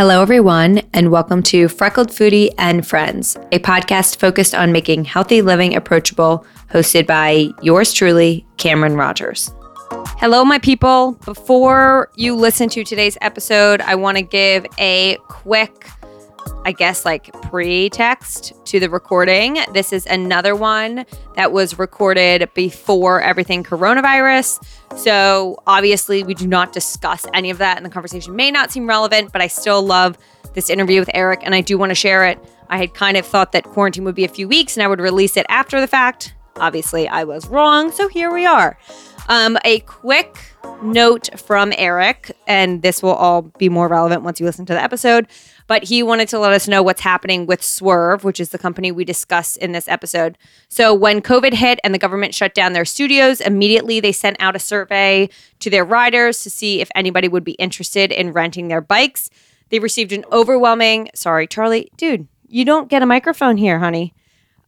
Hello, everyone, and welcome to Freckled Foodie and Friends, a podcast focused on making healthy living approachable, hosted by yours truly, Cameron Rogers. Hello, my people. Before you listen to today's episode, I want to give a quick I guess, like pre-text to the recording. This is another one that was recorded before everything coronavirus. So obviously, we do not discuss any of that, and the conversation may not seem relevant, but I still love this interview with Eric, and I do want to share it. I had kind of thought that quarantine would be a few weeks and I would release it after the fact. Obviously, I was wrong, so here we are. Um, a quick note from Eric, and this will all be more relevant once you listen to the episode but he wanted to let us know what's happening with Swerve, which is the company we discuss in this episode. So, when COVID hit and the government shut down their studios, immediately they sent out a survey to their riders to see if anybody would be interested in renting their bikes. They received an overwhelming, sorry, Charlie, dude, you don't get a microphone here, honey.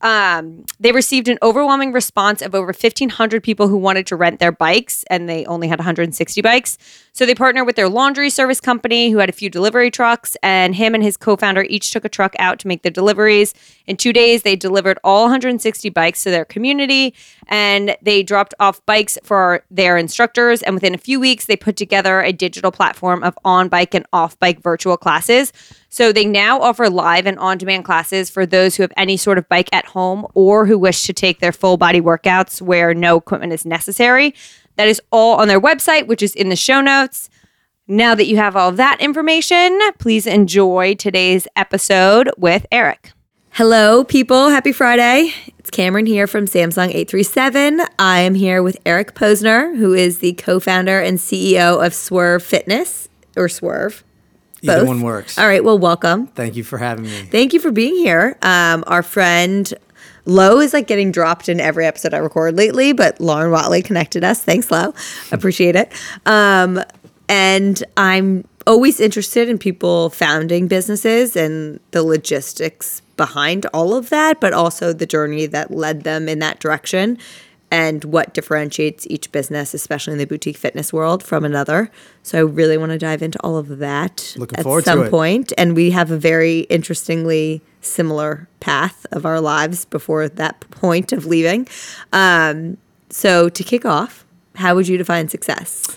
Um, they received an overwhelming response of over 1,500 people who wanted to rent their bikes, and they only had 160 bikes. So they partnered with their laundry service company, who had a few delivery trucks, and him and his co founder each took a truck out to make the deliveries. In two days, they delivered all 160 bikes to their community, and they dropped off bikes for their instructors. And within a few weeks, they put together a digital platform of on bike and off bike virtual classes. So they now offer live and on demand classes for those who have any sort of bike at home or who wish to take their full body workouts where no equipment is necessary. That is all on their website, which is in the show notes. Now that you have all that information, please enjoy today's episode with Eric. Hello, people. Happy Friday. It's Cameron here from Samsung 837. I am here with Eric Posner, who is the co founder and CEO of Swerve Fitness or Swerve. Both. Either one works. All right. Well, welcome. Thank you for having me. Thank you for being here. Um, our friend Lo is like getting dropped in every episode I record lately, but Lauren Watley connected us. Thanks, Lo. Appreciate it. Um, and I'm always interested in people founding businesses and the logistics behind all of that, but also the journey that led them in that direction and what differentiates each business, especially in the boutique fitness world, from another. So I really want to dive into all of that Looking at some point. And we have a very interestingly similar path of our lives before that point of leaving. Um, so to kick off, how would you define success?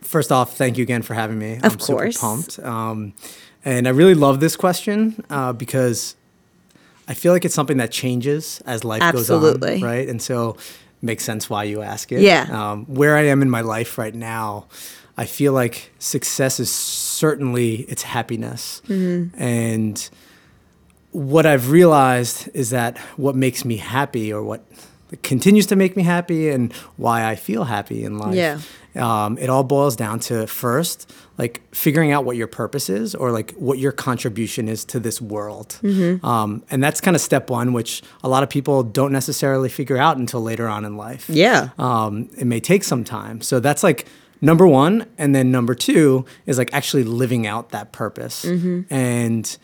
First off, thank you again for having me. Of I'm course. super pumped. Um, and I really love this question uh, because I feel like it's something that changes as life Absolutely. goes on, right? And so it makes sense why you ask it. Yeah. Um, where I am in my life right now, I feel like success is certainly it's happiness. Mm-hmm. And what I've realized is that what makes me happy or what continues to make me happy and why I feel happy in life. Yeah. Um, it all boils down to first, like figuring out what your purpose is or like what your contribution is to this world. Mm-hmm. Um, and that's kind of step one, which a lot of people don't necessarily figure out until later on in life. Yeah. Um, it may take some time. So that's like number one. And then number two is like actually living out that purpose. Mm-hmm. And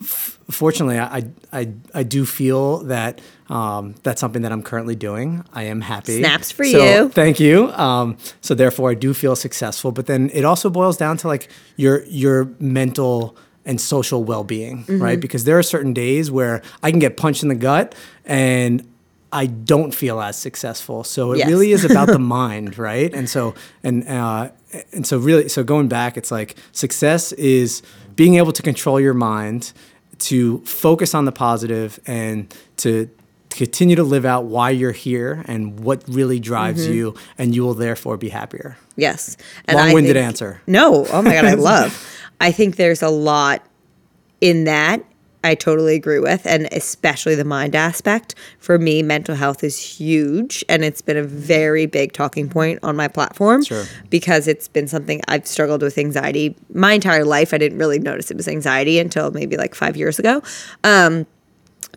f- fortunately, I, I, I do feel that um, that's something that I'm currently doing. I am happy. Snaps for So, you. Thank you. Um, so therefore, I do feel successful. But then it also boils down to like your your mental and social well being, Mm-hmm. right? Because there are certain days where I can get punched in the gut and I don't feel as successful. So it Yes. really is about the mind, right? And so and uh, and so really, so going back, it's like success is being able to control your mind, to focus on the positive, and to continue to live out why you're here and what really drives you, and you will therefore be happier. Yes. And Long-winded think- answer. No. Oh my God, I love. I think there's a lot in that. I totally agree with, and especially the mind aspect. For me, mental health is huge, and it's been a very big talking point on my platform Sure. because it's been something I've struggled with anxiety my entire life. I didn't really notice it was anxiety until maybe like five years ago. Um,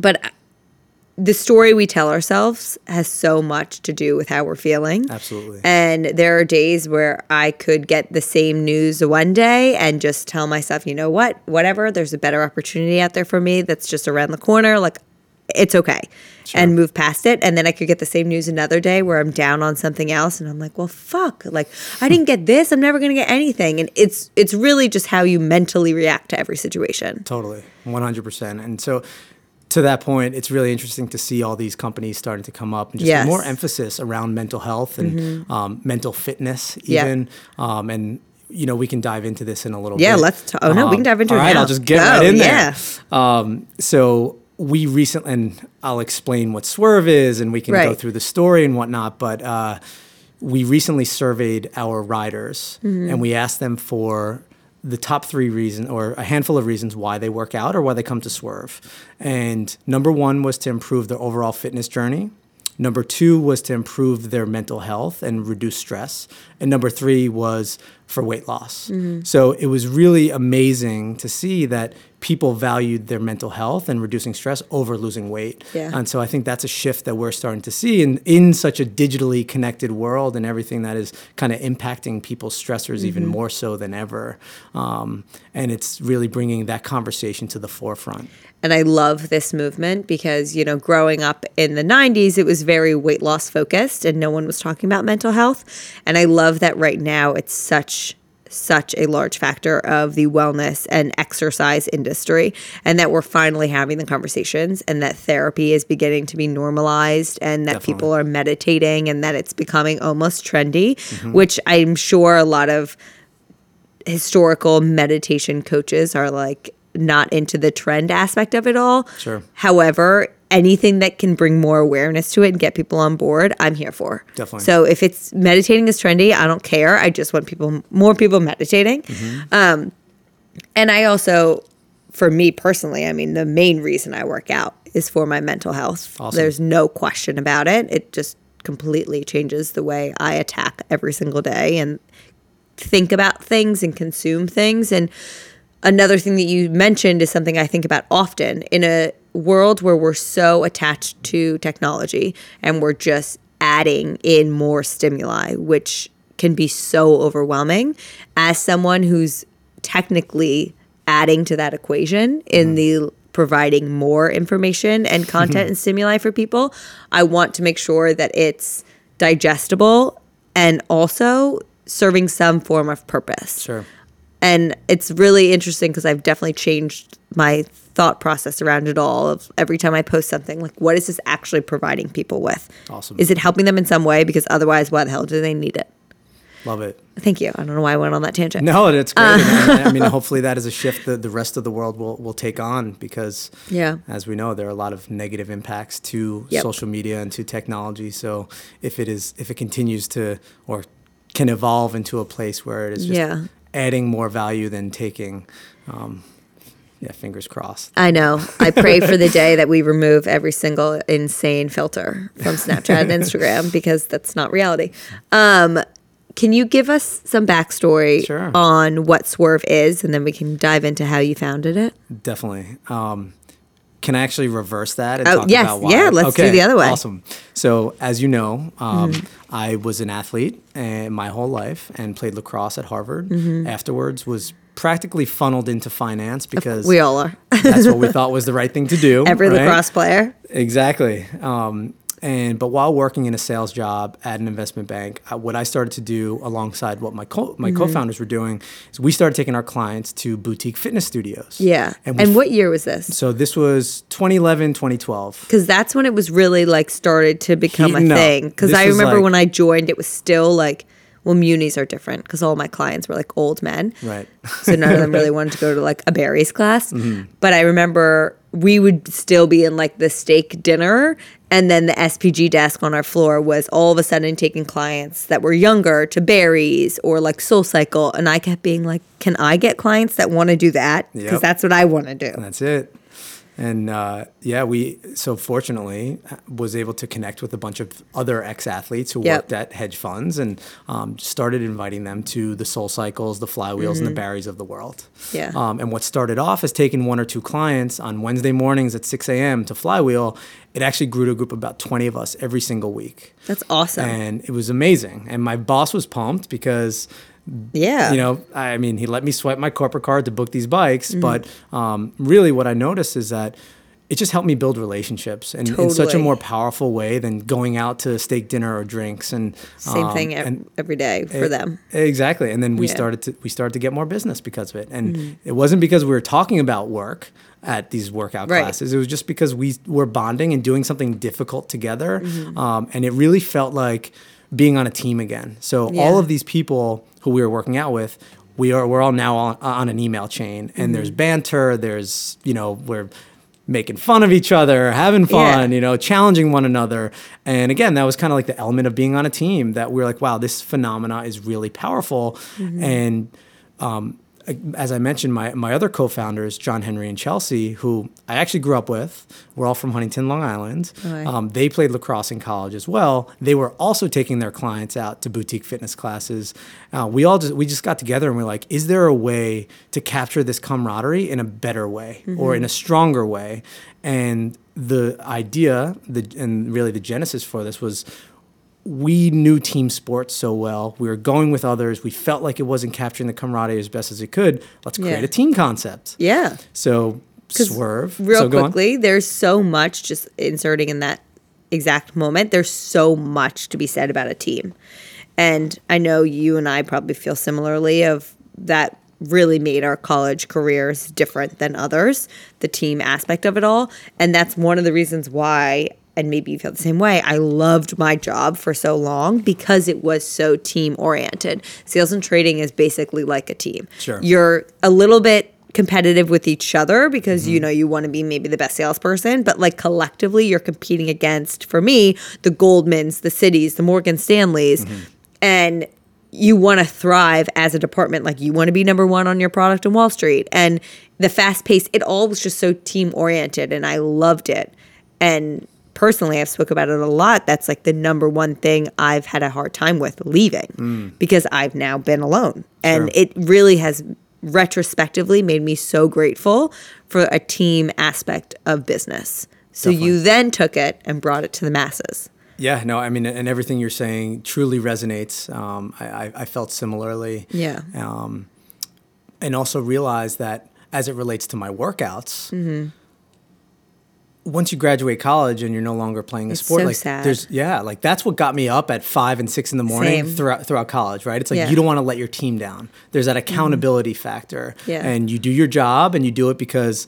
but the story we tell ourselves has so much to do with how we're feeling. Absolutely. And there are days where I could get the same news one day and just tell myself, you know what, whatever, there's a better opportunity out there for me that's just around the corner. Like, it's okay and move past it. And then I could get the same news another day where I'm down on something else and I'm like, well, fuck, like I didn't get this. I'm never going to get anything. And it's, it's really just how you mentally react to every situation. Totally, 100%. And so to that point, it's really interesting to see all these companies starting to come up and just Yes. more emphasis around mental health and um, mental fitness, Yeah. even. Um, and you know, we can dive into this in a little Yeah, bit. Yeah, let's ta- oh, no, we can dive into all it right, now. I'll just get Go, right in yeah. there. Um, so we recently, and I'll explain what Swerve is, and we can go through the story and whatnot. But uh, we recently surveyed our riders, Mm-hmm. and we asked them for the top three reasons or a handful of reasons why they work out or why they come to Swerve. And number one was to improve their overall fitness journey. Number two was to improve their mental health and reduce stress. And number three was for weight loss. So it was really amazing to see that people valued their mental health and reducing stress over losing weight. Yeah. And so I think that's a shift that we're starting to see in, in such a digitally connected world and everything that is kind of impacting people's stressors even more so than ever. Um, and it's really bringing that conversation to the forefront. And I love this movement because, you know, growing up in the 90s, it was very weight loss focused and no one was talking about mental health. And I love that right now it's such such a large factor of the wellness and exercise industry and that we're finally having the conversations and that therapy is beginning to be normalized and that Definitely. people are meditating and that it's becoming almost trendy mm-hmm. which i'm sure a lot of historical meditation coaches are like not into the trend aspect of it all. Sure. However, anything that can bring more awareness to it and get people on board, I'm here for. Definitely. So if it's meditating is trendy, I don't care. I just want people more people meditating. Um, and I also, for me personally, I mean, the main reason I work out is for my mental health. Awesome. There's no question about it. It just completely changes the way I attack every single day and think about things and consume things. And another thing that you mentioned is something I think about often in a world where we're so attached to technology and we're just adding in more stimuli, which can be so overwhelming. As someone who's technically adding to that equation in mm-hmm. the providing more information and content and stimuli for people, I want to make sure that it's digestible and also serving some form of purpose. Sure. And it's really interesting because I've definitely changed my thought process around it all of every time I post something like what is this actually providing people with? Awesome. Is it helping them in some way because otherwise why the hell do they need it? Love it. Thank you. I don't know why I went on that tangent. No, it's great. Uh. I mean, hopefully that is a shift that the rest of the world will, will take on because, Yeah. as we know, there are a lot of negative impacts to Yep. social media and to technology. So if it is, if it continues to or can evolve into a place where it is just Yeah. Adding more value than taking, um, yeah, fingers crossed. I know. I pray for the day that we remove every single insane filter from Snapchat and Instagram because that's not reality. Um, can you give us some backstory Sure. on what Swerve is, and then we can dive into how you founded it? Definitely. Um, can I actually reverse that and Oh, talk yes. about why? Yeah, let's do the other way. Awesome. So, as you know, um, Mm-hmm. I was an athlete uh, my whole life and played lacrosse at Harvard. Mm-hmm. Afterwards, was practically funneled into finance because We all are. that's what we thought was the right thing to do. Every right? lacrosse player. Exactly. Um, and but while working in a sales job at an investment bank, uh, what I started to do alongside what my co- my Mm-hmm. co-founders were doing is we started taking our clients to boutique fitness studios. Yeah. And And, we what year was this? So this was 2011, 2012. Because that's when it was really like started to become a thing. Because I remember like- when I joined, it was still like, well, munis are different because all my clients were like old men. Right. so none of them really wanted to go to like a Barry's class. Mm-hmm. But I remember we would still be in like the steak dinner, and then the SPG desk on our floor was all of a sudden taking clients that were younger to Barry's or like Soul Cycle, and I kept being like, "Can I get clients that want to do that? Because Yep. that's what I want to do." That's it. And uh, yeah, we so fortunately was able to connect with a bunch of other ex athletes who Yep. worked at hedge funds and um, started inviting them to the Soul Cycles, the Flywheels, and the Barrys of the world. Mm-hmm. Yeah. Um, and what started off as taking one or two clients on Wednesday mornings at 6 a.m. to Flywheel, it actually grew to a group of about 20 of us every single week. That's awesome. And it was amazing. And my boss was pumped because yeah. you know, I mean, he let me swipe my corporate card to book these bikes, Mm-hmm. but um, really what I noticed is that it just helped me build relationships and in such a more powerful way than going out to steak dinner or drinks and Same um, thing and every day for it- them. Exactly. And then we Yeah. started to we started to get more business because of it. And Mm-hmm. it wasn't because we were talking about work at these workout Right. classes. It was just because we were bonding and doing something difficult together. Mm-hmm. Um, and it really felt like being on a team again. So Yeah. all of these people who we were working out with, we are we're all now on, on an email chain and there's Mm-hmm. banter, there's, you know, we're making fun of each other, having fun, Yeah. you know, challenging one another. And again, that was kind of like the element of being on a team that we are like, wow, this phenomena is really powerful. And um, as I mentioned, my, my other co-founders, John Henry and Chelsea, who I actually grew up with, we're all from Huntington, Long Island. Um, they played lacrosse in college as well. They were also taking their clients out to boutique fitness classes. Uh, we all just we just got together and we're like, is there a way to capture this camaraderie in a better way or in a stronger way? And the idea, the and really the genesis for this was we knew team sports so well. We were going with others. We felt like it wasn't capturing the camaraderie as best as it could. Let's create Yeah. a team concept. Yeah. So swerve. Real so go on. quickly, there's so much just inserting in that exact moment. There's so much to be said about a team. And I know you and I probably feel similarly of that really made our college careers different than others, the team aspect of it all. And that's one of the reasons why and maybe you feel the same way. I loved my job for so long because it was so team oriented. Sales and trading is basically like a team. Sure. You're a little bit competitive with each other because Mm-hmm. you know you want to be maybe the best salesperson but like collectively you're competing against for me the goldmans the Citis the morgan stanleys Mm-hmm. and you want to thrive as a department like you want to be number one on your product on wall street and the fast pace it all was just so team oriented and i loved it and personally i've spoke about it a lot that's like the number one thing i've had a hard time with leaving because i've now been alone and Mm. Sure. it really has retrospectively made me so grateful for a team aspect of business so you then took it and brought it to the masses Yeah, no, I mean, and everything you're saying truly resonates. Um, I, I, I felt similarly. Yeah. Um, and also realized that as it relates to my workouts, Mm-hmm. Once you graduate college and you're no longer playing a It's sport, so like sad. there's yeah, like that's what got me up at five and six in the morning Same. throughout throughout college, right? It's like Yeah. Mm-hmm. you don't want to let your team down. There's that accountability factor, Yeah. and you do your job and you do it because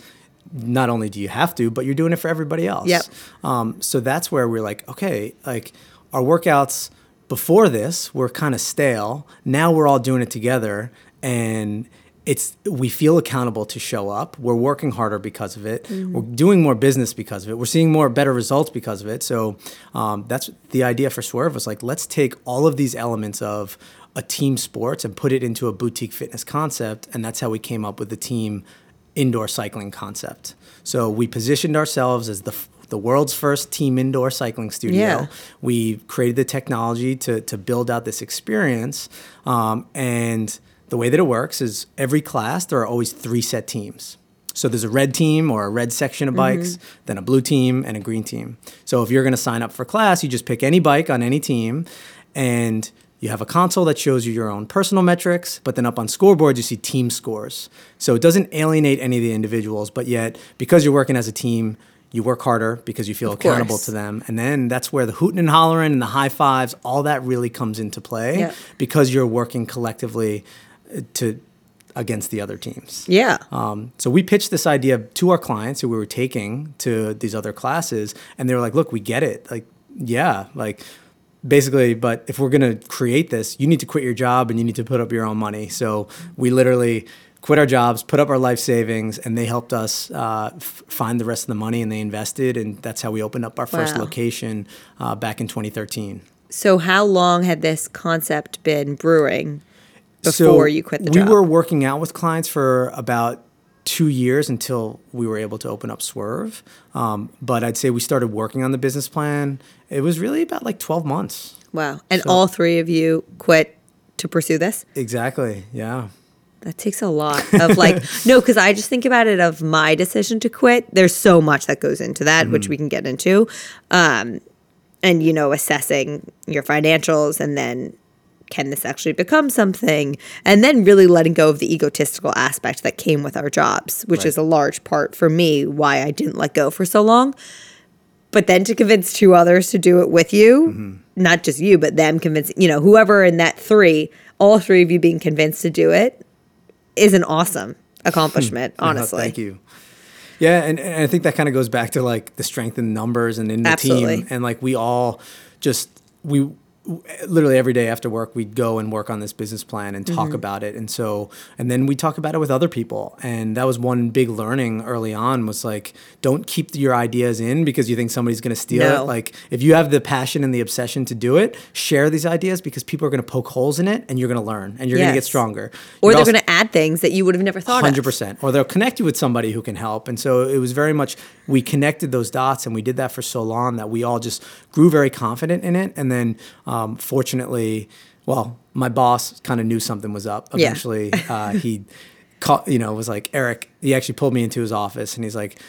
not only do you have to, but you're doing it for everybody else. Yep. Um, so that's where we're like, okay, like our workouts before this were kind of stale. Now we're all doing it together, and it's we feel accountable to show up. We're working harder because of it. We're doing more business because of it. We're seeing more better results because of it. So um, that's the idea for Swerve was like, let's take all of these elements of a team sports and put it into a boutique fitness concept, and that's how we came up with the team indoor cycling concept. So we positioned ourselves as the the world's first team indoor cycling studio. Yeah. We created the technology to to build out this experience, um, and the way that it works is every class there are always three set teams. So there's a red team or a red section of bikes, mm-hmm. then a blue team and a green team. So if you're going to sign up for class, you just pick any bike on any team, and you have a console that shows you your own personal metrics, but then up on scoreboards, you see team scores. So it doesn't alienate any of the individuals, but yet because you're working as a team, you work harder because you feel accountable course. to them. And then that's where the hooting and hollering and the high fives, all that really comes into play because you're working collectively to against the other teams. yeah Um, so we pitched this idea to our clients who we were taking to these other classes, and they were like, "Look, we get it. Like, yeah, like." Basically, but if we're gonna create this, you need to quit your job and you need to put up your own money. So we literally quit our jobs, put up our life savings, and they helped us uh, f- find the rest of the money and they invested, and that's how we opened up our first Wow. location uh, back in 2013. so how long had this concept been brewing before you quit the we job were working out with clients for about two years until we were able to open up Swerve. Um, but I'd say we started working on the business plan. It was really about like 12 months. wow and So- all three of you quit to pursue this Exactly. Yeah. That takes a lot of like no, because I just think about it of my decision to quit. There's so much that goes into that, which we can get into, um, and you know, assessing your financials and then can this actually become something? And then really letting go of the egotistical aspect that came with our jobs, which Right. is a large part for me why I didn't let go for so long. But then to convince two others to do it with you, Mm-hmm. not just you, but them convincing, you know, whoever in that three, all three of you being convinced to do it is an awesome accomplishment, No, honestly. thank you. Yeah, and, and I think that kind of goes back to like the strength in numbers and in the Absolutely. team, and like we all just we literally every day after work we'd go and work on this business plan and Mm-hmm. talk about it and so and then we talk about it with other people and that was one big learning early on was like don't keep your ideas in because you think somebody's going to steal No. it like if you have the passion and the obsession to do it share these ideas because people are going to poke holes in it and you're going to learn and you're going to get stronger Or You're they're going to add things that you would have never thought Hundred of. percent, or they'll connect you with somebody who can help. And so it was very much we connected those dots, and we did that for so long that we all just grew very confident in it. And then, um, fortunately, well, my boss kind of knew something was up. Yeah. Eventually, uh, he, caught, you know, was like Eric. He actually pulled me into his office, and he's like,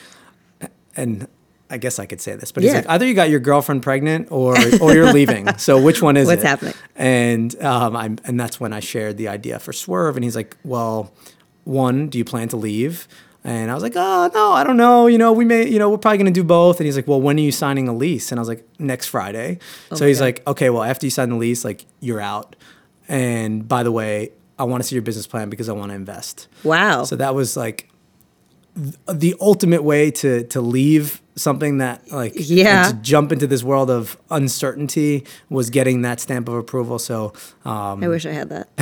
and. I guess I could say this, but he's like, either you got your girlfriend pregnant or or you're leaving. So which one is What's it? happening? And um, I'm, and that's when I shared the idea for Swerve, and he's like, "Well, one, do you plan to leave?" And I was like, "Oh no, I don't know. You know, we may, you know, we're probably gonna do both." And he's like, "Well, when are you signing a lease?" And I was like, "Next Friday." Oh so Oh my he's God. like, "Okay, well, after you sign the lease, like you're out." And by the way, I want to see your business plan because I want to invest. Wow. So that was like the ultimate way to to leave something that like Yeah. to jump into this world of uncertainty was getting that stamp of approval. So um, I wish I had that.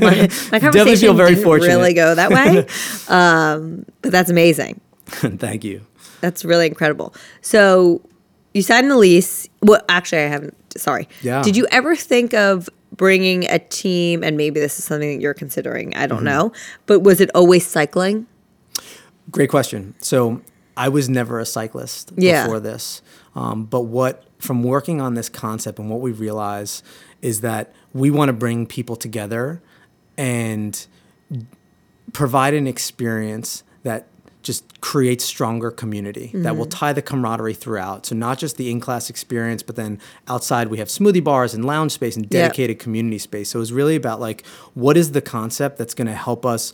my, my feel conversation very didn't fortunate. really go that way, um, but that's amazing. thank you. That's really incredible. So you signed the lease. Well, actually, I haven't. Sorry. Yeah. Did you ever think of bringing a team? And maybe this is something that you're considering. I don't Mm-hmm. know. But was it always cycling? Great question. So I was never a cyclist Yeah. before this, um, but what from working on this concept and what we realize is that we want to bring people together and provide an experience that just creates stronger community that Mm-hmm. will tie the camaraderie throughout. So not just the in-class experience, but then outside we have smoothie bars and lounge space and dedicated community space. So it's really about like what is the concept that's going to help us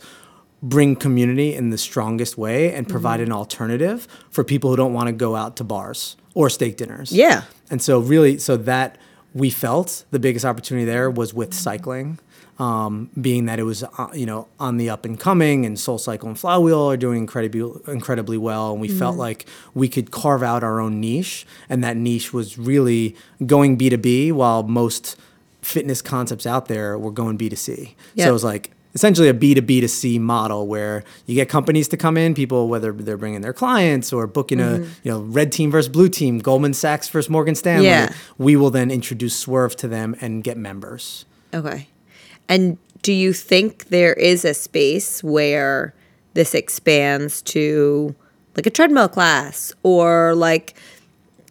bring community in the strongest way and provide Mm-hmm. an alternative for people who don't want to go out to bars or steak dinners. Yeah. And so really, so that we felt the biggest opportunity there was with cycling, um, being that it was uh, you know on the up and coming, and Soul Cycle and Flywheel are doing incredibly incredibly well, and we felt like we could carve out our own niche, and that niche was really going B two B, while most fitness concepts out there were going B two C. So it was like essentially a B to B to C model where you get companies to come in, people whether they're bringing their clients or booking a mm-hmm. you know red team versus blue team, Goldman Sachs versus Morgan Stanley. Yeah. We will then introduce Swerve to them and get members. Okay. And do you think there is a space where this expands to like a treadmill class or like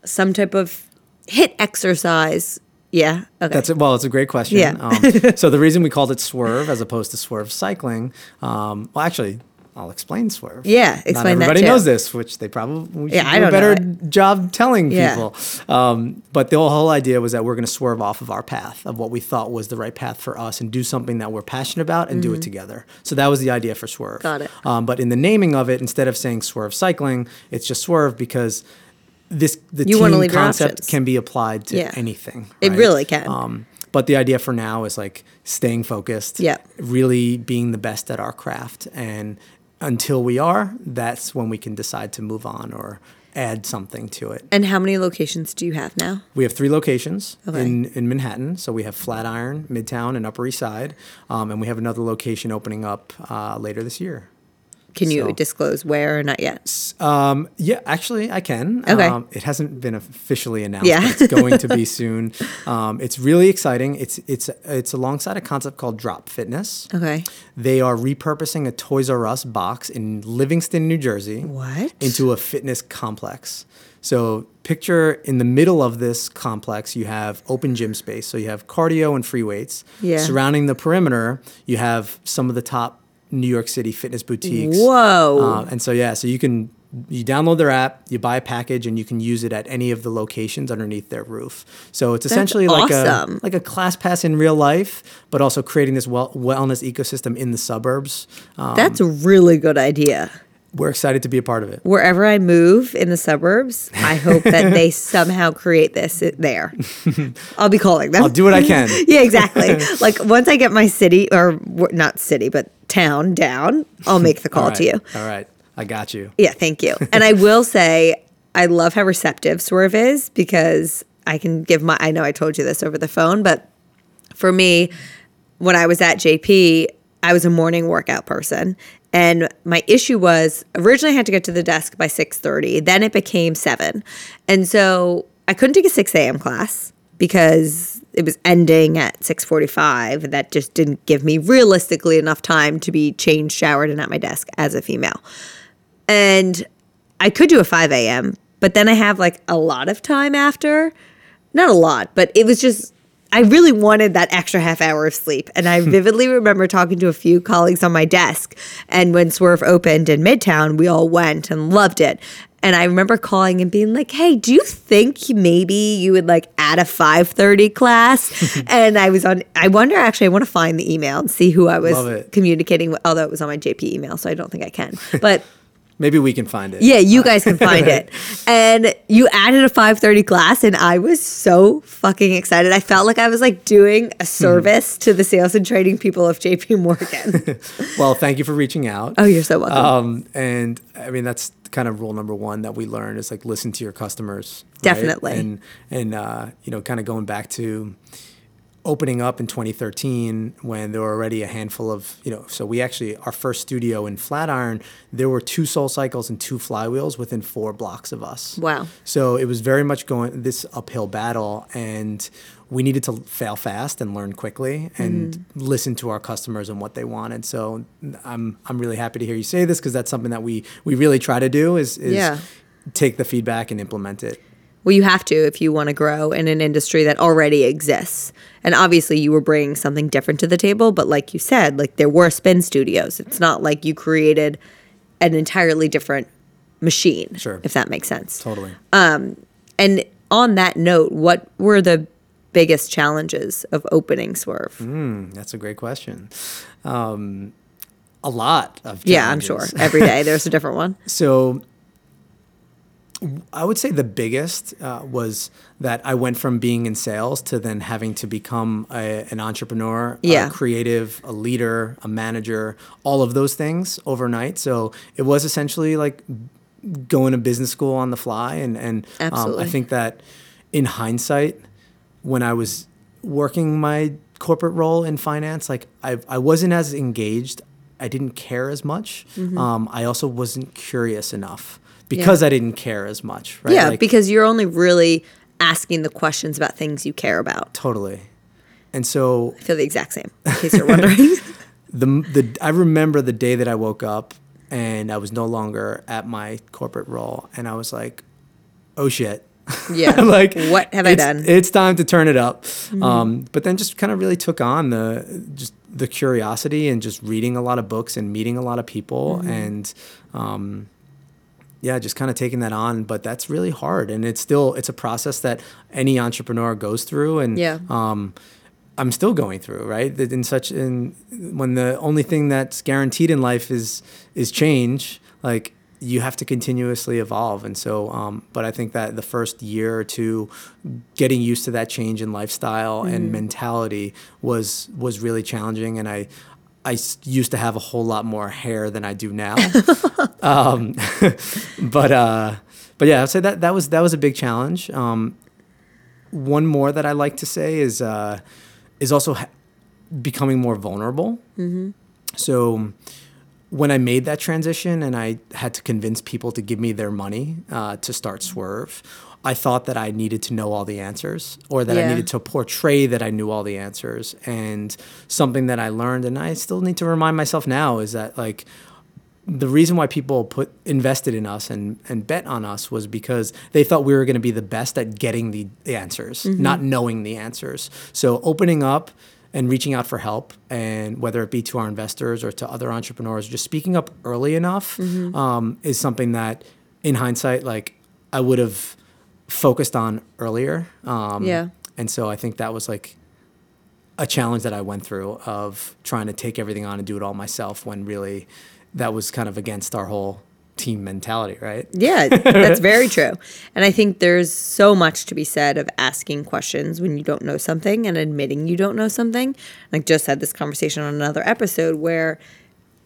some type of HIIT exercise? Yeah. Okay. That's it. Well, it's a great question. Yeah. um, so the reason we called it Swerve as opposed to Swerve Cycling, um, well, actually, I'll explain Swerve. Yeah, Not explain that everybody knows this, which they probably Yeah, should I do a better job telling Yeah. people. Um, but the whole idea was that we're going to swerve off of our path of what we thought was the right path for us and do something that we're passionate about and do it together. So that was the idea for Swerve. Mm-hmm. Got it. Um, but in the naming of it, instead of saying Swerve Cycling, it's just Swerve because this the You team concept can be applied to Yeah. anything. It really can. Um, but the idea for now is like staying focused. Yeah. Really being the best at our craft. And until we are, that's when we can decide to move on or add something to it. and how many locations do you have now? We have three locations Okay. in, in Manhattan. So we have Flatiron, Midtown, and Upper East Side. Um, and we have another location opening up uh, later this year. Can you So- disclose where or not yet? Um, yeah, actually, I can. Okay. Um, it hasn't been officially announced. Yeah. it's going to be soon. Um, it's really exciting. It's it's it's alongside a concept called Drop Fitness. Okay. They are repurposing a Toys R Us box in Livingston, New Jersey, What? into a fitness complex. So picture in the middle of this complex, you have open gym space. So you have cardio and free weights. Yeah. Surrounding the perimeter, you have some of the top New York City fitness boutiques. Whoa. Uh, and so yeah, so you can you download their app, you buy a package, and you can use it at any of the locations underneath their roof. So it's essentially like awesome. a like a class pass in real life, but also creating this well, wellness ecosystem in the suburbs. Um, That's a really good idea. We're excited to be a part of it. Wherever I move in the suburbs, I hope that they somehow create this there. I'll be calling them. I'll do what I can. yeah, exactly. like once I get my city or not city, but town down, I'll make the call All right. to you. All right, I got you. Yeah, thank you. And I will say, I love how receptive Swerve is because I can give my, I know I told you this over the phone, but for me, when I was at JP, I was a morning workout person. And my issue was originally I had to get to the desk by 6:30. Then it became 7. And so I couldn't take a 6 a.m. class because it was ending at 6:45. and That just didn't give me realistically enough time to be changed, showered, and at my desk as a female. And I could do a 5 a.m., but then I have like a lot of time after. Not a lot, but it was just, I really wanted that extra half hour of sleep. And I vividly remember talking to a few colleagues on my desk. And when Swerve opened in Midtown, we all went and loved it. And I remember calling and being like, "Hey, do you think maybe you would like add a 5:30 class?" and I was on I wonder actually I want to find the email and see who I was communicating with, although it was on my JP email, so I don't think I can. But Maybe we can find it. yeah, you guys can find it. And you added a 5:30 class and I was so fucking excited. I felt like I was like doing a service to the sales and trading people of JP Morgan. Well, thank you for reaching out. oh, you're so welcome. Um, and I mean that's kind of rule number one that we learn is like listen to your customers. right? Definitely. And and uh, you know, kind of going back to opening up in 2013 when there were already a handful of you know so we actually our first studio in flatiron there were two soul cycles and two flywheels within four blocks of us Wow. so it was very much going this uphill battle and we needed to fail fast and learn quickly and Mm-hmm. listen to our customers and what they wanted so i'm i'm really happy to hear you say this because that's something that we we really try to do is, is Yeah. take the feedback and implement it Well, you have to if you want to grow in an industry that already exists. And obviously, you were bringing something different to the table. But like you said, like there were spin studios. It's not like you created an entirely different machine. Sure. If that makes sense. totally Um, And on that note, what were the biggest challenges of opening Swerve? Mm, that's a great question um, a lot of Yeah, I'm sure. Every day there's a different one. So I would say the biggest uh, was that I went from being in sales to then having to become a, an entrepreneur, Yeah. a creative, a leader, a manager, all of those things overnight. So it was essentially like going to business school on the fly. And, and um, I think that in hindsight, when I was working my corporate role in finance, like I, I wasn't as engaged. I didn't care as much. Mm-hmm. Um, I also wasn't curious enough because I didn't care as much. Right? Yeah, Like, because you're only really asking the questions about things you care about. totally. And so I feel the exact same, in case you're wondering. the the I remember the day that I woke up and I was no longer at my corporate role, and I was like, "Oh shit." yeah. like what have I done? It's time to turn it up. Um, but then just kind of really took on the just the curiosity and just reading a lot of books and meeting a lot of people and um, yeah, just kind of taking that on. But that's really hard, and it's still it's a process that any entrepreneur goes through, and Yeah. um, I'm still going through, right? That in such in when the only thing that's guaranteed in life is is change, like you have to continuously evolve. And so, um, but I think that the first year or two, getting used to that change in lifestyle and mentality was was really challenging. And I I used to have a whole lot more hair than I do now. um, but uh, but yeah, I'd say that that was that was a big challenge. Um, one more that I like to say is uh, is also ha- becoming more vulnerable. So when I made that transition and I had to convince people to give me their money uh, to start Swerve, I thought that I needed to know all the answers or that I needed to portray that I knew all the answers. And something that I learned, and I still need to remind myself now, is that like the reason why people put invested in us and, and bet on us was because they thought we were going to be the best at getting the, the answers, not knowing the answers. So opening up and reaching out for help, and whether it be to our investors or to other entrepreneurs, just speaking up early enough um, is something that in hindsight, like I would have focused on earlier. Um, Yeah. And so I think that was like a challenge that I went through of trying to take everything on and do it all myself when really that was kind of against our whole team mentality, right? Yeah, that's very true. And I think there's so much to be said of asking questions when you don't know something and admitting you don't know something. Like just had this conversation on another episode where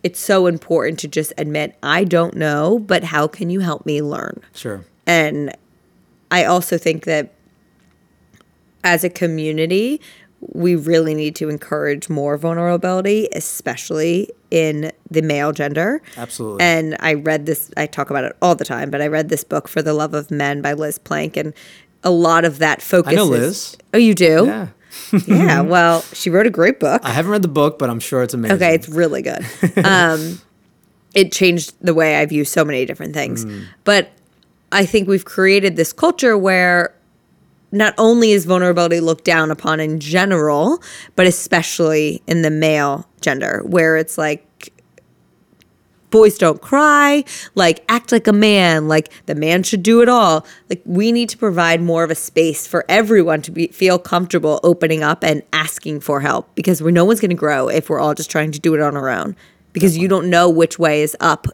it's so important to just admit I don't know, but how can you help me learn? Sure. And I also think that as a community, we really need to encourage more vulnerability, especially in the male gender. Absolutely. And I read this, I talk about it all the time, but I read this book, For the Love of Men by Liz Plank, and a lot of that focuses. I know Liz. Oh, you do? Yeah. yeah. Well, she wrote a great book. I haven't read the book, but I'm sure it's amazing. Okay, it's really good. Um, it changed the way I view so many different things. But I think we've created this culture where not only is vulnerability looked down upon in general, but especially in the male gender, where it's like boys don't cry, like act like a man, like the man should do it all. Like we need to provide more of a space for everyone to be feel comfortable opening up and asking for help because we no one's going to grow if we're all just trying to do it on our own because you don't know which way is up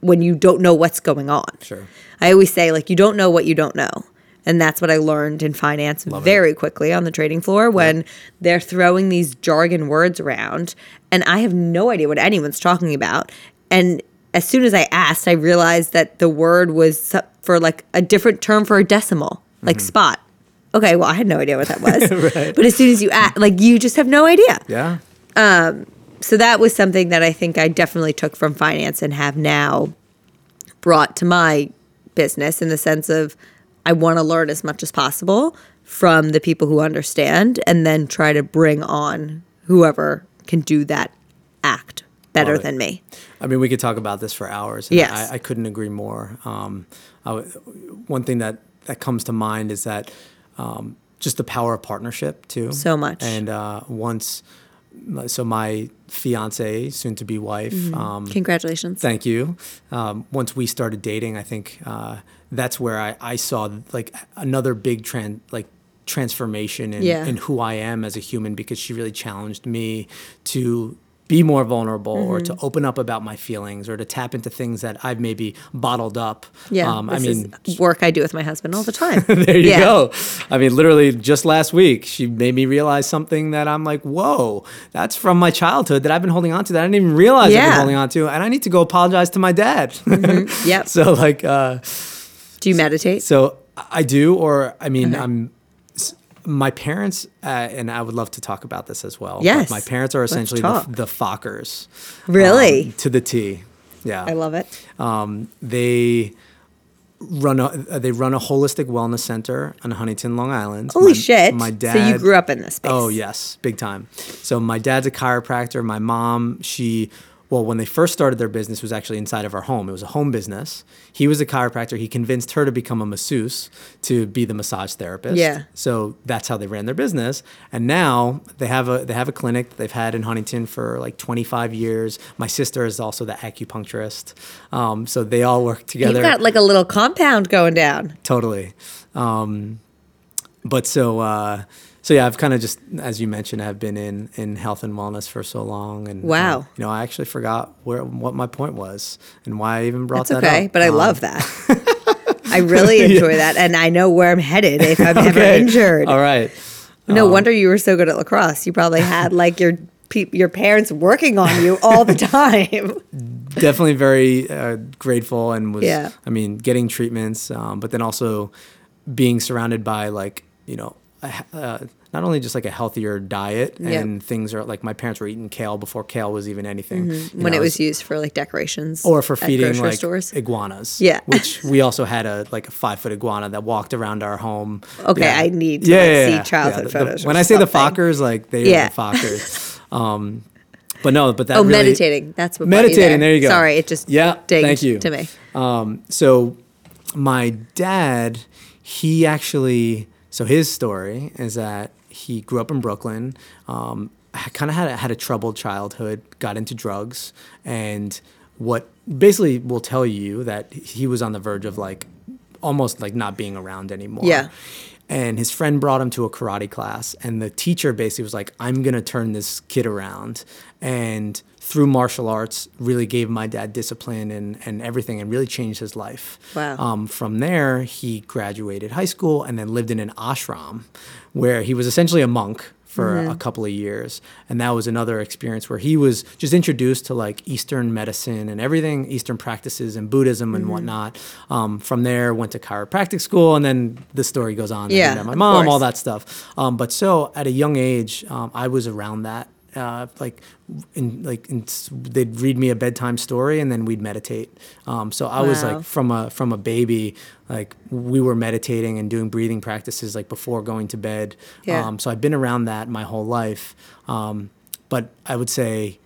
when you don't know what's going on. Sure. I always say like you don't know what you don't know. And that's what I learned in finance very quickly on the trading floor when they're throwing these jargon words around and I have no idea what anyone's talking about. And as soon as I asked, I realized that the word was for like a different term for a decimal, like mm-hmm. spot. Okay, well, I had no idea what that was. But as soon as you ask, like you just have no idea Yeah. Um, so that was something that I think I definitely took from finance and have now brought to my business in the sense of I want to learn as much as possible from the people who understand and then try to bring on whoever can do that act better than me. I mean, we could talk about this for hours. and Yes. I, I couldn't agree more. Um, I w- one thing that, that comes to mind is that um, just the power of partnership, too. So much. And uh, once, so my fiance, soon to be wife, Mm-hmm. um, Congratulations. Thank you. Um, once we started dating, I think uh, that's where I, I saw like another big trend, like transformation in, Yeah. in who I am as a human because she really challenged me to be more vulnerable or Mm-hmm. to open up about my feelings or to tap into things that I've maybe bottled up. yeah. Um, I mean, work I do with my husband all the time. there you Yeah. go. I mean, literally just last week, she made me realize something that I'm like, whoa, that's from my childhood that I've been holding on to that I didn't even realize I've been holding on to. And I need to go apologize to my dad. Yeah. so, like, uh, Do you meditate? so I do, or I mean, Okay. I'm. My parents, uh, and I would love to talk about this as well. but Yes. my parents are essentially the, the Fockers. Really? um, to the T. Yeah. I love it. Um, they run a uh, they run a holistic wellness center on Huntington, Long Island. Holy My- shit. My dad. So you grew up in this space. Oh yes, big time. So my dad's a chiropractor. My mom, she well, when they first started their business, was actually inside of our home. It was a home business. He was a chiropractor. He convinced her to become a masseuse to be the massage therapist. Yeah. So that's how they ran their business. And now they have a they have a clinic that they've had in Huntington for like 25 years. My sister is also the acupuncturist. Um, so they all work together. You've got like a little compound going down. Totally. Um, but so uh, so yeah, I've kind of just as you mentioned, I've been in in health and wellness for so long, and Wow. uh, you know, I actually forgot where what my point was and why I even brought That's that okay, up. but I Um, love that. I really enjoy that, and I know where I'm headed if I'm ever injured. All right. No wonder you were so good at lacrosse. You probably had like your pe- your parents working on you all the time. definitely very uh, grateful and was Yeah. i mean getting treatments um, but then also being surrounded by like you know uh, not only just like a healthier diet Yeah. and things are like my parents were eating kale before kale was even anything Mm-hmm. when know, it was used for like decorations or for feeding like stores. iguanas Yeah. which we also had a like a five foot iguana that walked around our home Okay, Yeah. I need to, like, see childhood the- the- photos or when i say the fockers like they Yeah. are the fockers um but no but that Oh, really, meditating. That's what meditating there you go Sorry, it just yeah thank you to me. um, so my dad, he actually, so his story is that he grew up in Brooklyn, um, kind of had a, had a troubled childhood, got into drugs, and what basically will tell you that he was on the verge of like almost like not being around anymore. Yeah. And his friend brought him to a karate class, and the teacher basically was like, I'm gonna turn this kid around. And through martial arts, really gave my dad discipline and, and everything and really changed his life. Wow. Um, from there, he graduated high school and then lived in an ashram where he was essentially a monk for Mm-hmm. a couple of years. And that was another experience where he was just introduced to like Eastern medicine and everything, Eastern practices and Buddhism Mm-hmm. and whatnot. Um, from there, went to chiropractic school, and then the story goes on. Yeah, my mom, all that stuff. Um, but so at a young age, um, I was around that. Uh, like, in like in, they'd read me a bedtime story, and then we'd meditate. Um, so I was like from a from a baby, like we were meditating and doing breathing practices like before going to bed. Yeah. Um, so I've been around that my whole life. Um, but I would say,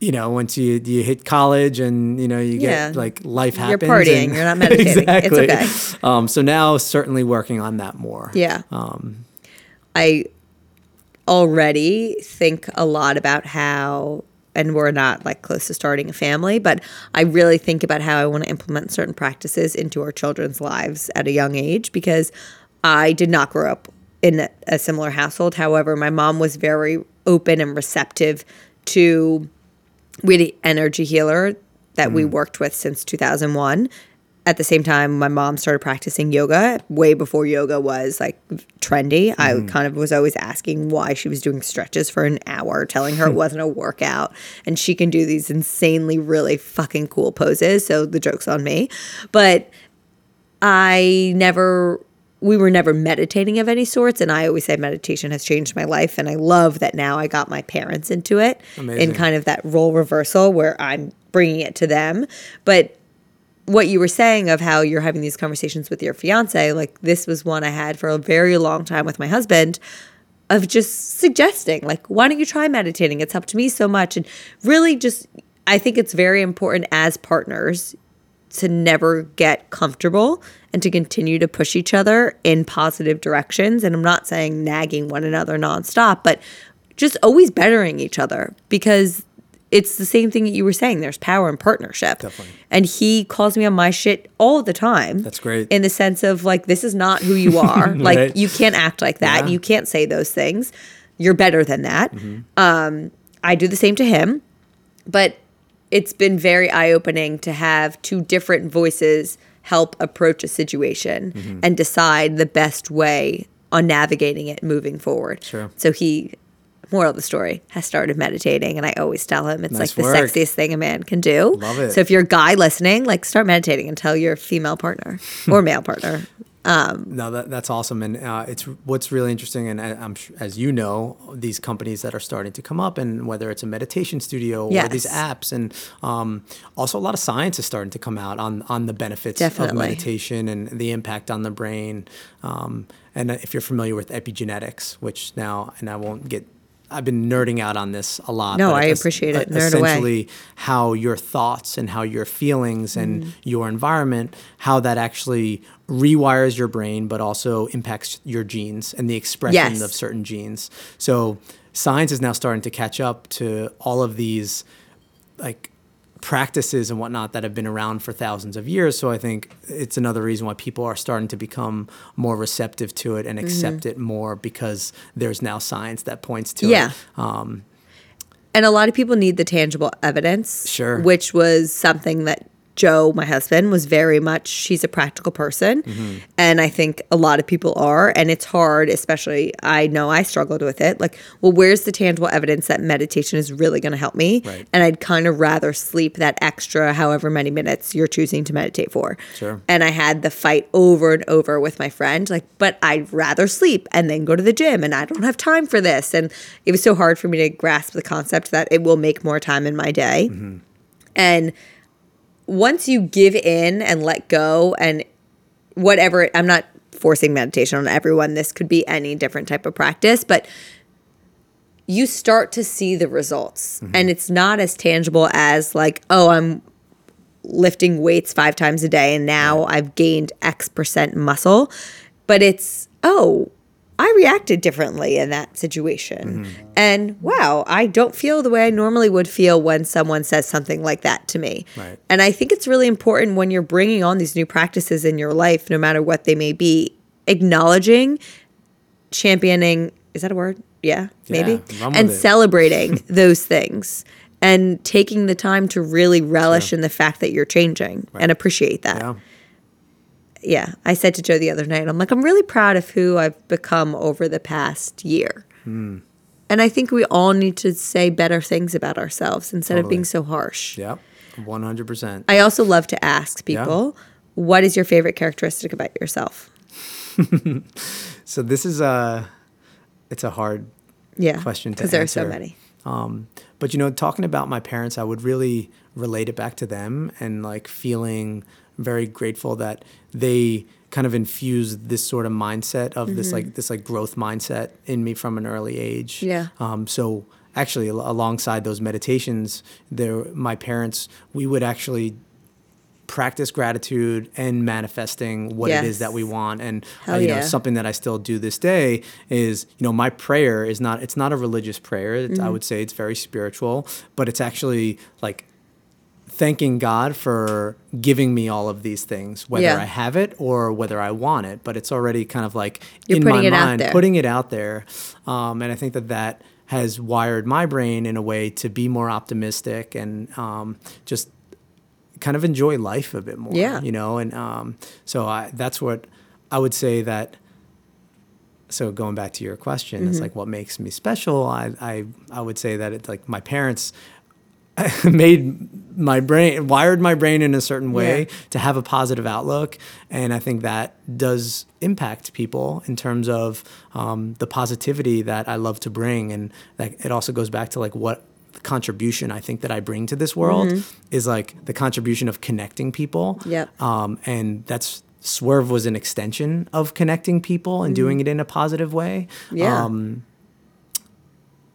you know, once you you hit college and you know you get Yeah. like life happens. You're partying, and- you're not meditating. It's exactly. okay. Um, so now certainly working on that more. Yeah. Um, I already think a lot about how and we're not like close to starting a family, but I really think about how I want to implement certain practices into our children's lives at a young age because I did not grow up in a, a similar household. However, my mom was very open and receptive to we had an energy healer that we mm-hmm. worked with since 2001 at the same time my mom started practicing yoga way before yoga was like trendy. I mm-hmm. kind of was always asking why she was doing stretches for an hour telling her it wasn't a workout and she can do these insanely really fucking cool poses so the joke's on me. But I never we were never meditating of any sorts and I always say meditation has changed my life and I love that now I got my parents into it Amazing. in kind of that role reversal where I'm bringing it to them. But what you were saying of how you're having these conversations with your fiance like this was one I had for a very long time with my husband of just suggesting like why don't you try meditating it's helped me so much and really just I think it's very important as partners to never get comfortable and to continue to push each other in positive directions. And I'm not saying nagging one another nonstop, but just always bettering each other because it's the same thing that you were saying. There's power in partnership. Definitely. And he calls me on my shit all the time. That's great. In the sense of like, this is not who you are. Like, Right. you can't act like that. Yeah. Mm-hmm. You can't say those things. You're better than that. Um, I do the same to him but it's been very eye-opening to have two different voices help approach a situation Mm-hmm. and decide the best way on navigating it moving forward. Sure. So he moral of the story has started meditating and I always tell him it's Nice like the sexiest thing a man can do. Love it. So if you're a guy listening, like start meditating and tell your female partner or male partner. No, that, that's awesome, and uh, it's what's really interesting. And I- I'm as you know, these companies that are starting to come up, and whether it's a meditation studio or these apps, and um, also a lot of science is starting to come out on on the benefits Definitely. of meditation and the impact on the brain. Um, and if you're familiar with epigenetics, which now, and I won't get. I've been nerding out on this a lot. No, I appreciate it. Nerd away. essentially how your thoughts and how your feelings and Mm-hmm. your environment, how that actually rewires your brain, but also impacts your genes and the expression Yes. of certain genes. So science is now starting to catch up to all of these like practices and whatnot that have been around for thousands of years. So I think it's another reason why people are starting to become more receptive to it and Mm-hmm. accept it more because there's now science that points to Yeah. it. Um, And a lot of people need the tangible evidence. Sure. Which was something that Joe, my husband, was very much, she's a practical person. Mm-hmm. And I think a lot of people are. And it's hard, especially, I know I struggled with it. Like, well, where's the tangible evidence that meditation is really going to help me? Right. And I'd kind of rather sleep that extra however many minutes you're choosing to meditate for. Sure. And I had the fight over and over with my friend, like, but I'd rather sleep and then go to the gym, and I don't have time for this. And it was so hard for me to grasp the concept that it will make more time in my day. And once you give in and let go, and whatever, I'm not forcing meditation on everyone, this could be any different type of practice, but you start to see the results. Mm-hmm. And it's not as tangible as, like, oh, I'm lifting weights five times a day and now I've gained X percent muscle. But it's, oh, I reacted differently in that situation. Mm-hmm. And wow, I don't feel the way I normally would feel when someone says something like that to me. Right. And I think it's really important when you're bringing on these new practices in your life, no matter what they may be, acknowledging, championing is that a word? Yeah, maybe. with and celebrating those things and taking the time to really relish in the fact that you're changing and appreciate that Yeah. Yeah, I said to Joe the other night, I'm like, I'm really proud of who I've become over the past year. Hmm. And I think we all need to say better things about ourselves instead of being so harsh. Yep. 100%. I also love to ask people, what is your favorite characteristic about yourself? So this is a, it's a hard Yeah. question to Because there are so answer. many. Um, but you know, talking about my parents, I would really relate it back to them and like feeling very grateful that they kind of infused this sort of mindset of this like this like growth mindset in me from an early age. Yeah. Um, so actually, al- alongside those meditations, there my parents we would actually practice gratitude and manifesting what it is that we want and uh, you know yeah. something that I still do this day is you know my prayer is not it's not a religious prayer it's, Mm-hmm. I would say it's very spiritual but it's actually like thanking God for giving me all of these things whether Yeah. I have it or whether I want it but it's already kind of like You're in my mind putting it out there um, and I think that that has wired my brain in a way to be more optimistic and um, just kind of enjoy life a bit more. Yeah. You know, and um, so I, that's what I would say that. So going back to your question, Mm-hmm. it's like what makes me special. I, I I would say that it's like my parents made my brain wired my brain in a certain way Yeah. to have a positive outlook and i think that does impact people in terms of um, the positivity that i love to bring and like it also goes back to like what contribution i think that i bring to this world is like the contribution of connecting people Yep. um, and that's swerve was an extension of connecting people and doing it in a positive way Yeah. um,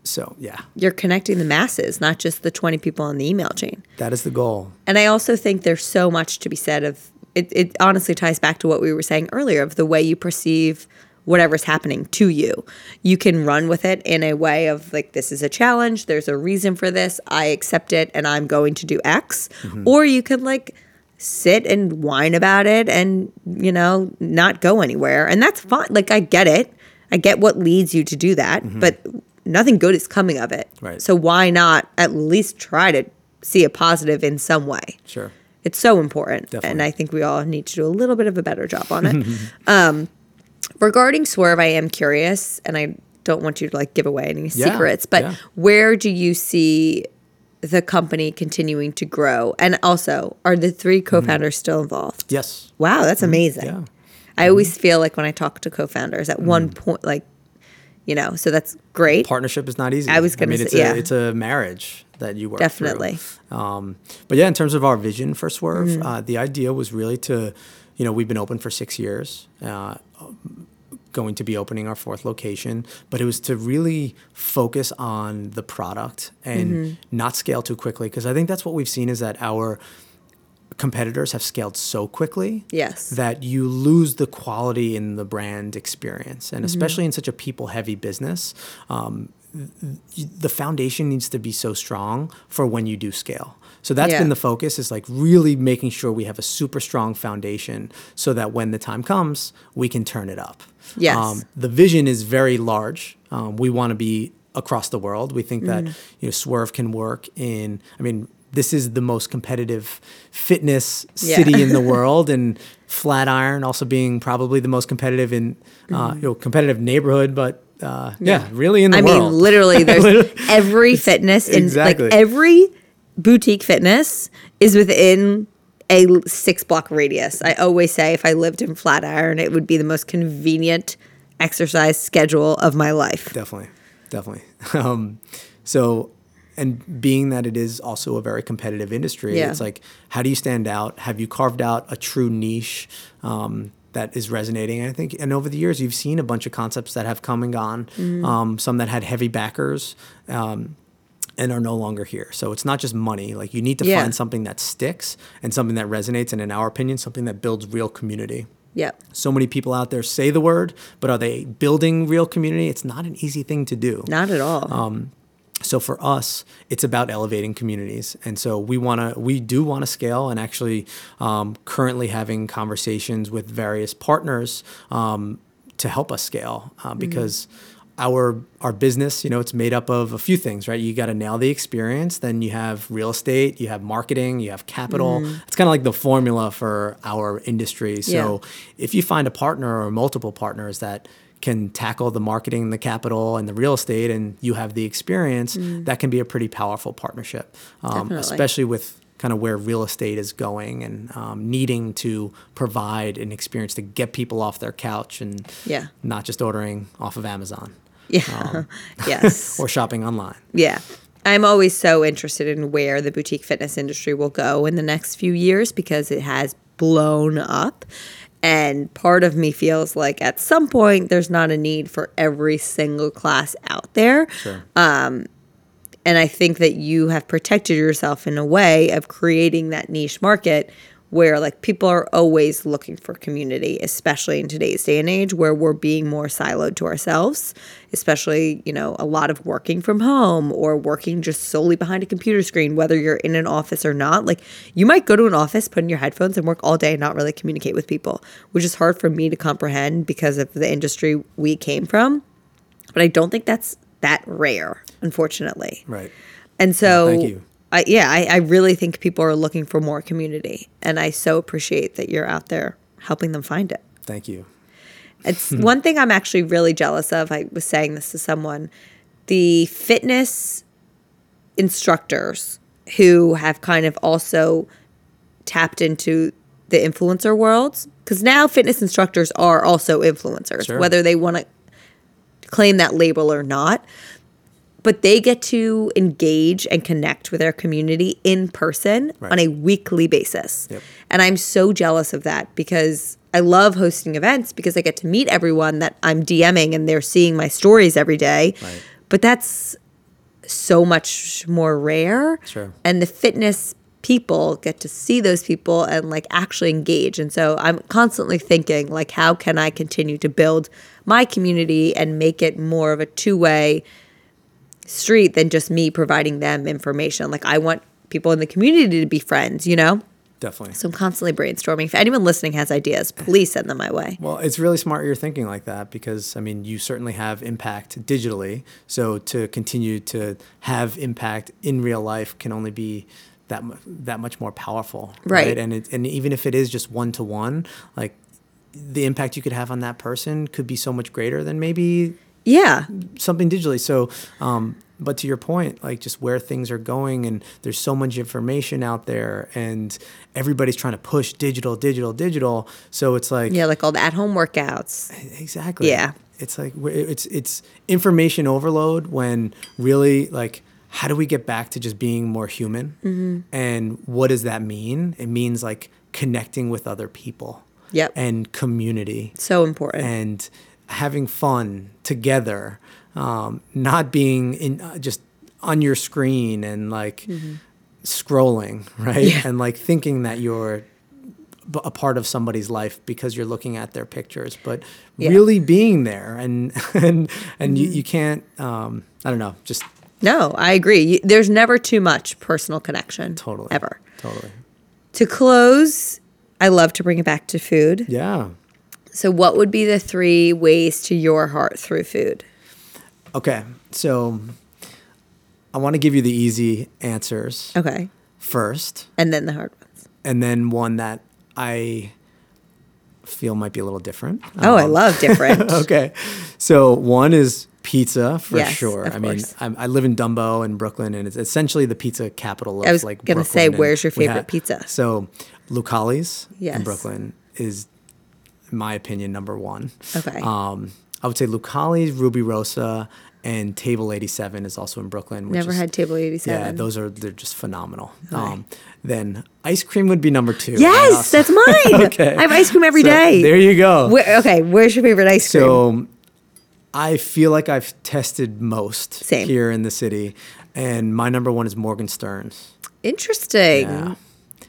so yeah You're connecting the masses, not just the 20 people on the email chain. that is the goal And I also think there's so much to be said of it, it honestly ties back to what we were saying earlier of the way you perceive whatever's happening to you. You can run with it in a way of like, this is a challenge, there's a reason for this, I accept it, and I'm going to do X. Mm-hmm. Or you can like sit and whine about it and, you know, not go anywhere. And that's fine. Like, I get it. I get what leads you to do that, mm-hmm. but nothing good is coming of it. Right. So why not at least try to see a positive in some way? sure It's so important. And I think we all need to do a little bit of a better job on it. um, regarding Swerve, I am curious, and I don't want you to like give away any Yeah, secrets, but yeah. where do you see the company continuing to grow? And also, are the three Mm-hmm. co founders still involved? yes Wow, that's amazing. yeah I always feel like when I talk to co founders, at one point, like, you know, so that's great. partnership is not easy. I was gonna mean, say- it's yeah. a it's a marriage that you work through. Definitely. Um, but yeah, in terms of our vision for Swerve, Mm-hmm. uh, the idea was really to, you know, we've been open for six years. Uh, going to be opening our fourth location, but it was to really focus on the product and Mm-hmm. not scale too quickly because I think that's what we've seen is that our competitors have scaled so quickly Yes. that you lose the quality in the brand experience Mm-hmm. and especially in such a people heavy business um, the foundation needs to be so strong for when you do scale so that's Yeah. been the focus is like really making sure we have a super strong foundation so that when the time comes we can turn it up Um, Yes. the vision is very large um, we want to be across the world we think that Mm. you know swerve can work in i mean this is the most competitive fitness Yeah. city in the world and Flatiron also being probably the most competitive in uh, you know competitive neighborhood but uh, yeah. really in the I world mean, literally, there's every fitness in Exactly. like every boutique fitness is within a six block radius. I always say if I lived in Flatiron, it would be the most convenient exercise schedule of my life. definitely definitely um, so and being that it is also a very competitive industry Yeah. it's like how do you stand out have you carved out a true niche um, that is resonating i think and over the years you've seen a bunch of concepts that have come and gone Mm-hmm. um, some that had heavy backers um, and are no longer here so it's not just money like you need to Yeah. find something that sticks and something that resonates and in our opinion something that builds real community Yep. So many people out there say the word, but are they building real community? It's not an easy thing to do. Not at all. Um, so for us, it's about elevating communities, and so we want to, we do want to scale, and actually, um, currently having conversations with various partners um, to help us scale uh, because. Our our business, you know, it's made up of a few things, right? You got to nail the experience. Then you have real estate, you have marketing, you have capital. It's kind of like the formula for our industry. So if you find a partner or multiple partners that can tackle the marketing, the capital, and the real estate, and you have the experience, that can be a pretty powerful partnership, um, especially with kind of where real estate is going and um, needing to provide an experience to get people off their couch and Yeah. not just ordering off of Amazon yeah. yes. or shopping online. Yeah. I'm always so interested in where the boutique fitness industry will go in the next few years because it has blown up. And part of me feels like at some point there's not a need for every single class out there. Sure. Um, and I think that you have protected yourself in a way of creating that niche market where like people are always looking for community, especially in today's day and age where we're being more siloed to ourselves, especially, you know, a lot of working from home or working just solely behind a computer screen, whether you're in an office or not. Like you might go to an office, put in your headphones and work all day and not really communicate with people, which is hard for me to comprehend because of the industry we came from. But I don't think that's that rare, unfortunately. Right. And so, thank you. I, yeah, I, I really think people are looking for more community, and I so appreciate that you're out there helping them find it. Thank you. It's one thing I'm actually really jealous of. I was saying this to someone. The fitness instructors who have kind of also tapped into the influencer worlds because now fitness instructors are also influencers, Sure. whether they want to claim that label or not. But they get to engage and connect with their community in person Right. on a weekly basis. Yep. And I'm so jealous of that because I love hosting events because I get to meet everyone that I'm DMing and they're seeing my stories every day. Right. But that's so much more rare. Sure. And the fitness people get to see those people and like actually engage. And so I'm constantly thinking like how can I continue to build my community and make it more of a two-way street than just me providing them information. Like I want people in the community to be friends, you know? Definitely. So I'm constantly brainstorming. If anyone listening has ideas, please send them my way. Well, it's really smart you're thinking like that because I mean, you certainly have impact digitally. So to continue to have impact in real life can only be that that much more powerful, Right. And it, and even if it is just one to one, like the impact you could have on that person could be so much greater than maybe Yeah. something digitally. So, um, but to your point, like just where things are going, and there's so much information out there, and everybody's trying to push digital, digital, digital. So it's like, Yeah, like all the at home workouts. exactly. Yeah. It's like it's it's information overload when really like how do we get back to just being more human? Mm-hmm. And what does that mean? It means like connecting with other people. Yep. And community So important. and having fun together, um, not being in uh, just on your screen and like scrolling, right? Mm-hmm. Yeah. And like thinking that you're a part of somebody's life because you're looking at their pictures, but Yeah. really being there and and and Mm-hmm. you, you can't. Um, I don't know, just no, I agree. There's never too much personal connection. totally Ever. totally. To close, I love to bring it back to food. Yeah. So, what would be the three ways to your heart through food? Okay. So I want to give you the easy answers Okay. first. And then the hard ones. and then one that I feel might be a little different. Oh, I Um, love different. okay, so one is pizza for Yes, sure. I mean. I'm, I live in Dumbo in Brooklyn, and it's essentially the pizza capital of I was like. gonna say, Brooklyn, where's your favorite pizza? So, Lucali's Yes. in Brooklyn is, my opinion, number one. Okay. Um, I would say Lucali's, Rubirosa, and Table 87 is also in Brooklyn. Which Never is, had table 87. Yeah, those are they're just phenomenal. Um, then ice cream would be number two. Yes, also- that's mine. okay. I have ice cream every So, day. There you go. Where, okay, where's your favorite ice cream? so I feel like I've tested most Same. here in the city, and my number one is Morgenstern's. Interesting. Yeah.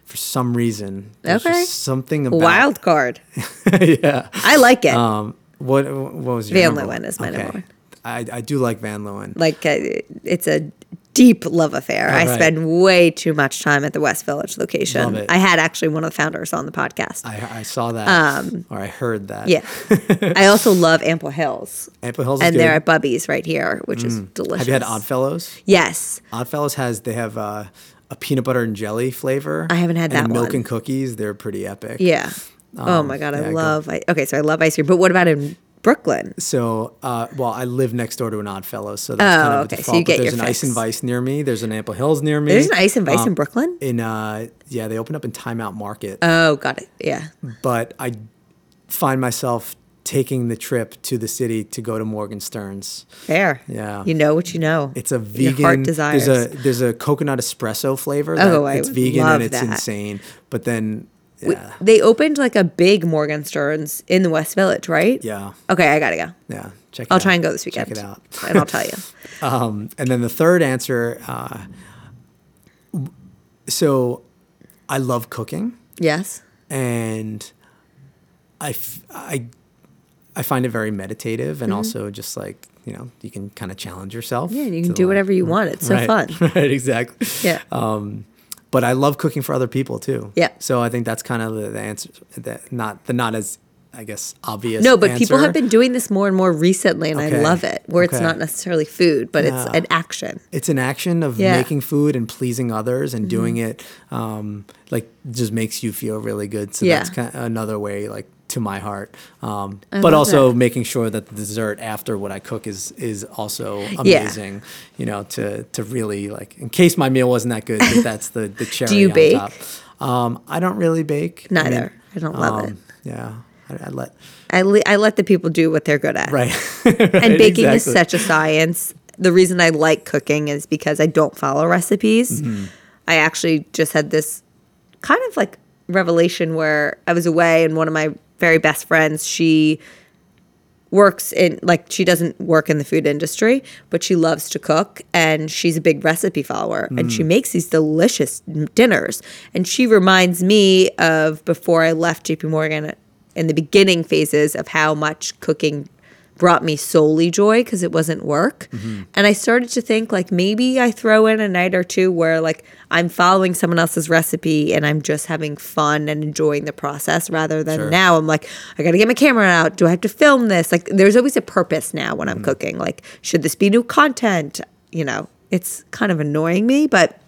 For some reason. Okay. just something about Wild card. yeah. I like it. Um, what what was your Van Leeuwen is my number one. I, I do like Van Leeuwen. like uh, it's a deep love affair. I right. spend way too much time at the West Village location. I had actually one of the founders on the podcast. I, I saw that or I heard that. Um, yeah. I also love Ample Hills. Ample Hills And good. they're at Bubby's right here, which is delicious. Have you had Oddfellows? Yes. Oddfellows has they have uh, a peanut butter and jelly flavor. I haven't had that and milk one. and cookies. They're pretty epic. Yeah. oh my god, I Um, yeah, love. I, okay, so I love ice cream, but what about in Brooklyn? So, uh, well, I live next door to an Odd Fellow, so that's Oh, kind of a okay, so default. you but get there's your an Ice and. Vice near me. There's an Ample Hills near me. There's an ice and vice Um, in Brooklyn. in uh, yeah, they opened up in Time Out Market. Oh, got it. Yeah. but I find myself taking the trip to the city to go to Morgenstern's. Fair. Yeah. You know what you know. It's a vegan. Your heart desires. There's a there's a coconut espresso flavor. Oh, that I it's vegan love and it's that. insane. But then, yeah, They opened like a big Morgenstern's in the West Village, right? yeah, Okay, I gotta go. yeah. Check. It out. I'll out. try and go this weekend. Check it out. and I'll tell you. Um, and then the third answer. Uh, so, I love cooking. Yes. and I, f- I, I find it very meditative and also just like you know you can kind of challenge yourself. Mm-hmm. Yeah, you can do like- whatever you want. It's so right, fun. Right, exactly. Yeah. Um, but I love cooking for other people too. Yeah. So I think that's kind of the, the answer. That not the not as I guess obvious. No, but people have been doing this more and more recently, and Okay. I love it. Where it's not necessarily food, but it's an action. It's an action of Yeah. Mm-hmm. making food and pleasing others and doing it um, like just makes you feel really good. So Yeah. that's kind of another way like to my heart. Um, but also that. making sure that the dessert after what I cook is is also Yeah. amazing. You know, to to really like in case my meal wasn't that good, that that's the the cherry you on bake? top. Um, I don't really bake. I mean, Neither. I don't love it. um, Yeah, I, I let I, le- I let the people do what they're good at. right. and baking is such a science. The reason I like cooking is because I don't follow recipes. Mm-hmm. I actually just had this kind of like revelation where I was away and one of my very best friends, she works in like she doesn't work in the food industry, but she loves to cook and she's a big recipe follower and she mm. makes these delicious dinners. And she reminds me of before I left JP Morgan in the beginning phases of how much cooking brought me solely joy because it wasn't work. Mm-hmm. And I started to think like maybe I throw in a night or two where like I'm following someone else's recipe and I'm just having fun and enjoying the process rather than Sure. now I'm like, I gotta get my camera out. Do I have to film this? Like there's always a purpose now when I'm mm-hmm. cooking. Like, should this be new content? You know, it's kind of annoying me, but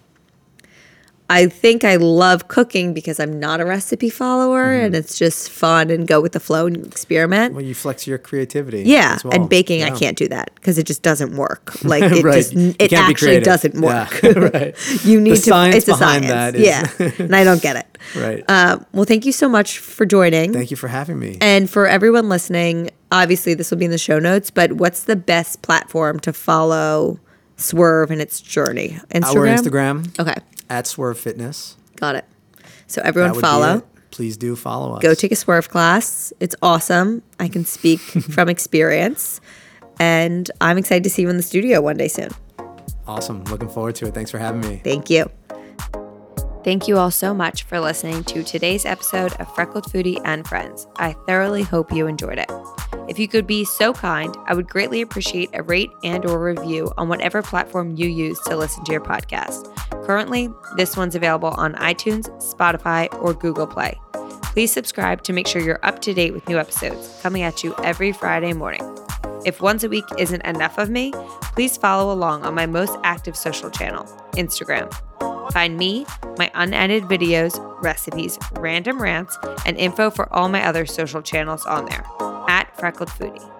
I think I love cooking because I'm not a recipe follower and it's just fun and go with the flow and experiment. Well, you flex your creativity. Yeah, well. and baking I can't do that because it just doesn't work. Like it Right. just You it actually doesn't Yeah. work. Right. you need The to. science it's a behind science. that is- yeah, and I don't get it. Right. Uh, well, thank you so much for joining. Thank you for having me. And for everyone listening, obviously this will be in the show notes. But what's the best platform to follow Swerve and its journey? Instagram. Our Instagram Okay, at Swerve Fitness. got it. So everyone That would be follow. Please do follow us. Go take a Swerve class. It's awesome. I can speak from experience. And I'm excited to see you in the studio one day soon. Awesome. Looking forward to it. Thanks for having me. Thank you. Thank you all so much for listening to today's episode of Freckled Foodie and Friends. I thoroughly hope you enjoyed it. If you could be so kind, I would greatly appreciate a rate and or review on whatever platform you use to listen to your podcast. Currently, this one's available on iTunes, Spotify, or Google Play. Please subscribe to make sure you're up to date with new episodes coming at you every Friday morning. If once a week isn't enough of me, please follow along on my most active social channel, Instagram. Find me, my unedited videos, recipes, random rants, and info for all my other social channels on there at Freckled Foodie.